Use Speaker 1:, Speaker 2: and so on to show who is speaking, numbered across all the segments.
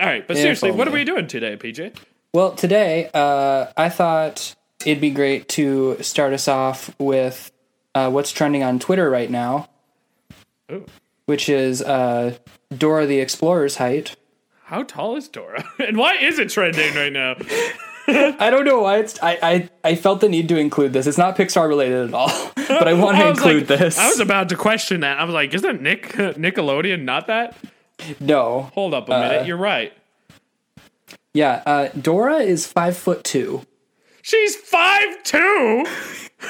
Speaker 1: All right, but
Speaker 2: If
Speaker 1: seriously, what are we doing today, PJ?
Speaker 2: Well, today uh, I thought it'd be great to start us off with uh, what's trending on Twitter right now,
Speaker 1: Ooh.
Speaker 2: which is uh, Dora the Explorer's height.
Speaker 1: How tall is Dora? and why is it trending right now?
Speaker 2: I don't know why it's. I, I I felt the need to include this. It's not Pixar related at all, but I want to include
Speaker 1: like,
Speaker 2: this.
Speaker 1: I was about to question that. I was like, isn't Nick Nickelodeon not that?
Speaker 2: No,
Speaker 1: Hold up a minute. You're right.
Speaker 2: yeah. Uh, Dora is five foot two.
Speaker 1: She's five two.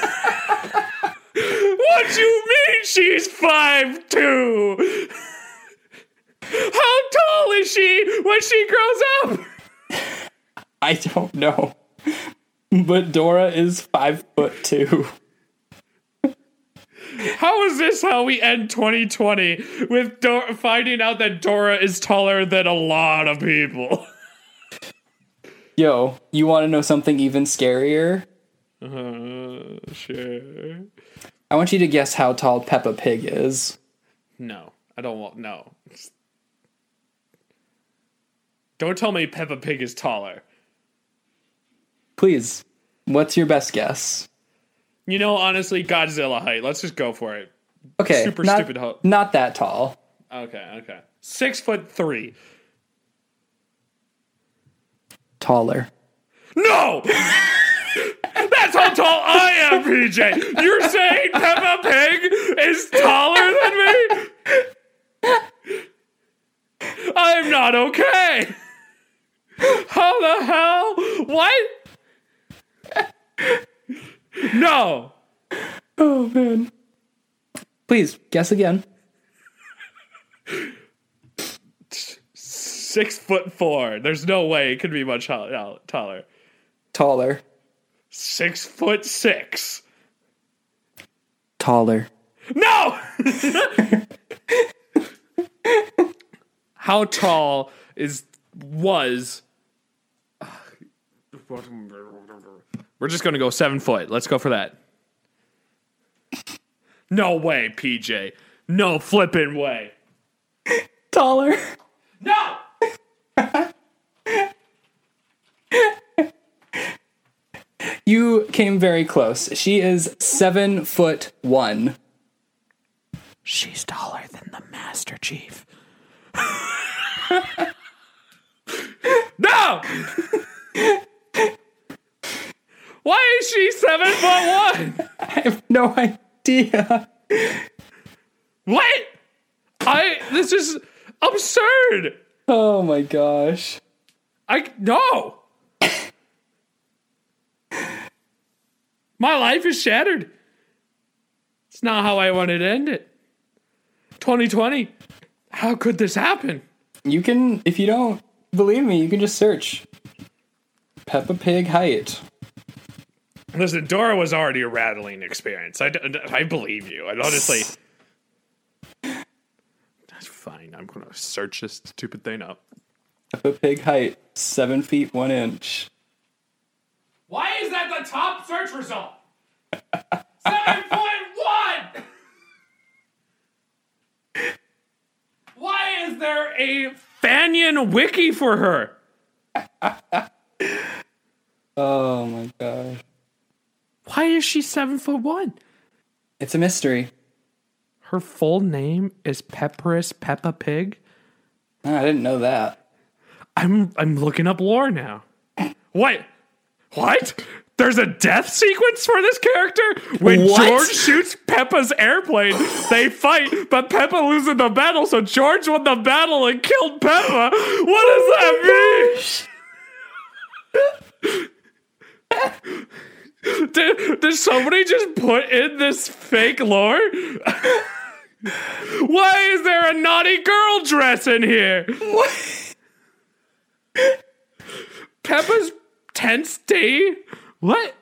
Speaker 1: what do you mean she's five two? How tall is she when she grows up?
Speaker 2: I don't know, but Dora is five foot two.
Speaker 1: How is this how we end 2020 with Dor- finding out that Dora is taller than a lot of people?
Speaker 2: Yo, you want to know something even scarier?
Speaker 1: Uh, sure.
Speaker 2: I want you to guess how tall Peppa Pig is.
Speaker 1: No, I don't want. No. Don't tell me Peppa Pig is taller.
Speaker 2: Please, what's your best guess?
Speaker 1: You know, honestly, Godzilla height. Let's just go for it.
Speaker 2: Okay,
Speaker 1: Super
Speaker 2: not,
Speaker 1: stupid ho-
Speaker 2: Not that tall.
Speaker 1: Okay, okay. Six foot three.
Speaker 2: Taller.
Speaker 1: No! That's how tall I am, PJ. You're saying Peppa Pig is taller than me? I'm not okay. How the hell? What? No.
Speaker 2: Oh man. Please guess again.
Speaker 1: Six foot four. There's no way it could be much tall- taller.
Speaker 2: Taller.
Speaker 1: Six foot six.
Speaker 2: Taller.
Speaker 1: No! How tall is was We're just gonna go seven foot. Let's go for that. No way, PJ. No flipping way.
Speaker 2: Taller.
Speaker 1: No!
Speaker 2: You came very close. She is seven foot one.
Speaker 1: She's taller than the Master Chief. no! Why is she seven foot one?
Speaker 2: I have no idea.
Speaker 1: What? I this is absurd.
Speaker 2: Oh my gosh.
Speaker 1: I no. My life is shattered. It's not how I wanted to end it. 2020. How could this happen?
Speaker 2: You can, if you don't believe me, you can just search Peppa Pig height.
Speaker 1: Listen, Dora was already a rattling experience. I, I believe you. And honestly, that's fine. I'm going to search this stupid thing up.
Speaker 2: Peppa Pig height, seven feet one inch.
Speaker 1: Why is that the top search result? Seven point one. Why is there a Fandom wiki for her?
Speaker 2: Oh my gosh.
Speaker 1: Why is she seven foot one?
Speaker 2: It's a mystery.
Speaker 1: Her full name is Pepperis Peppa Pig.
Speaker 2: Ah, I didn't know that.
Speaker 1: I'm I'm looking up lore now. What? What? There's a death sequence for this character? When
Speaker 2: What?
Speaker 1: George shoots Peppa's airplane, they fight, but Peppa loses the battle, so George won the battle and killed Peppa. What does that mean? Did, did somebody just put in this fake lore? Why is there a naughty girl dress in here?
Speaker 2: What?
Speaker 1: Peppa's tense day? What?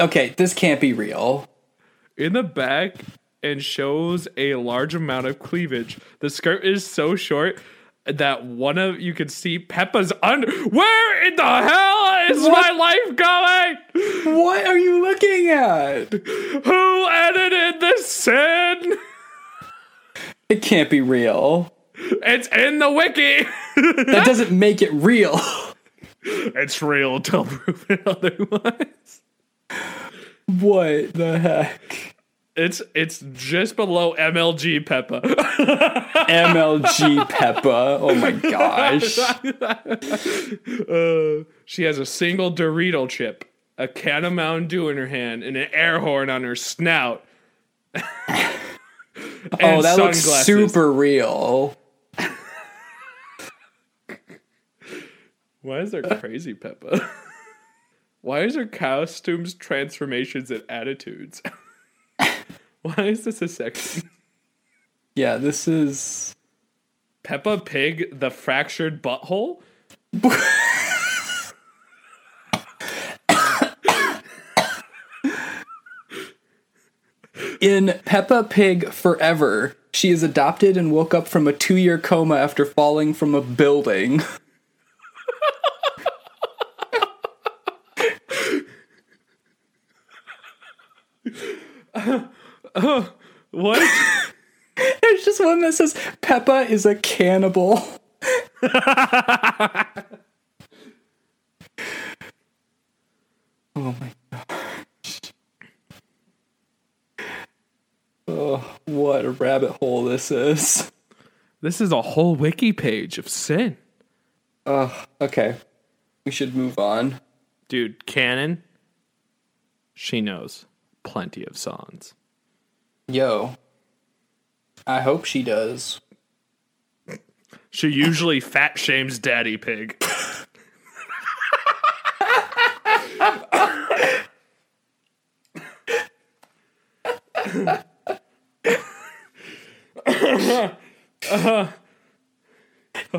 Speaker 2: Okay, this can't be real.
Speaker 1: In the back and shows a large amount of cleavage. The skirt is so short that one of you can see Peppa's under. Where in the hell is my life going?
Speaker 2: What are you looking at?
Speaker 1: Who edited this sin?
Speaker 2: It can't be real.
Speaker 1: It's in the wiki.
Speaker 2: That doesn't make it real.
Speaker 1: it's real until proven otherwise.
Speaker 2: what the heck?
Speaker 1: It's it's just below MLG Peppa.
Speaker 2: MLG Peppa. Oh my gosh.
Speaker 1: Uh, she has a single Dorito chip, a can of Mountain Dew in her hand, and an air horn on her snout.
Speaker 2: Oh, that looks super real.
Speaker 1: Why is there crazy Peppa? Why is there costumes, transformations, and attitudes? Why is this a section?
Speaker 2: Yeah, this is
Speaker 1: Peppa Pig, the fractured butthole?
Speaker 2: in Peppa Pig Forever. She is adopted and woke up from a two year coma after falling from a building.
Speaker 1: Oh, what?
Speaker 2: There's just one that says Peppa is a cannibal. oh my gosh. Oh, what a rabbit hole this is.
Speaker 1: this is a whole wiki page of sin.
Speaker 2: Oh, okay. We should move on.
Speaker 1: Dude, Canon, she knows plenty of songs.
Speaker 2: Yo. I hope she does.
Speaker 1: She usually fat shames Daddy Pig.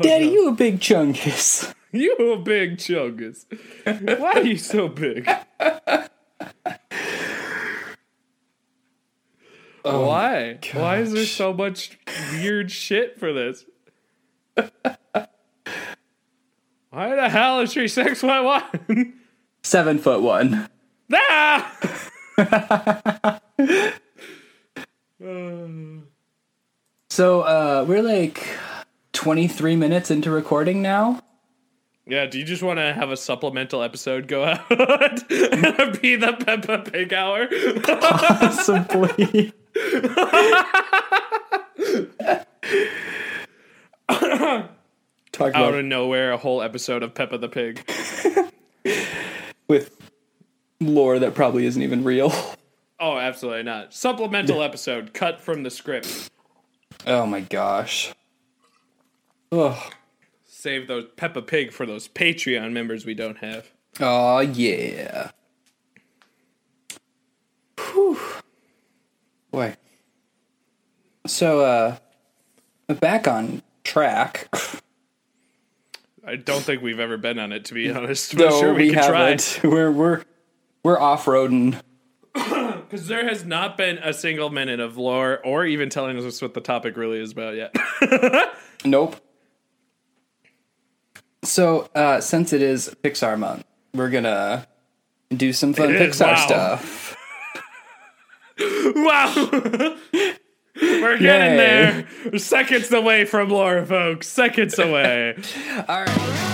Speaker 2: Daddy, you a big chungus.
Speaker 1: You a big chungus. Why are you so big? Why? Why is there so much weird shit for this? Why the hell is she six foot one?
Speaker 2: Seven foot one.
Speaker 1: ah!
Speaker 2: So uh we're like 23 minutes into recording now.
Speaker 1: Yeah, do you just want to have a supplemental episode go out and be the Peppa Pig hour?
Speaker 2: Possibly. Talk
Speaker 1: out of nowhere, a whole episode of Peppa the Pig.
Speaker 2: with lore that probably isn't even real.
Speaker 1: Oh, absolutely not. Supplemental episode cut from the script.
Speaker 2: Oh my gosh. Oh,
Speaker 1: Save those Peppa Pig for those Patreon members we don't have.
Speaker 2: oh yeah. Boy. So uh back on track.
Speaker 1: I don't think we've ever been on it, to be honest. But
Speaker 2: No,
Speaker 1: sure, we,
Speaker 2: we
Speaker 1: could try.
Speaker 2: haven't. We're we're we're off-roading.
Speaker 1: Because there has not been a single minute of lore or even telling us what the topic really is about yet.
Speaker 2: Nope. So, uh, since it is Pixar month, we're gonna do some fun Pixar
Speaker 1: wow.
Speaker 2: stuff.
Speaker 1: Wow! We're getting
Speaker 2: Yay.
Speaker 1: there. Seconds away from Laura, folks. Seconds away.
Speaker 2: All right.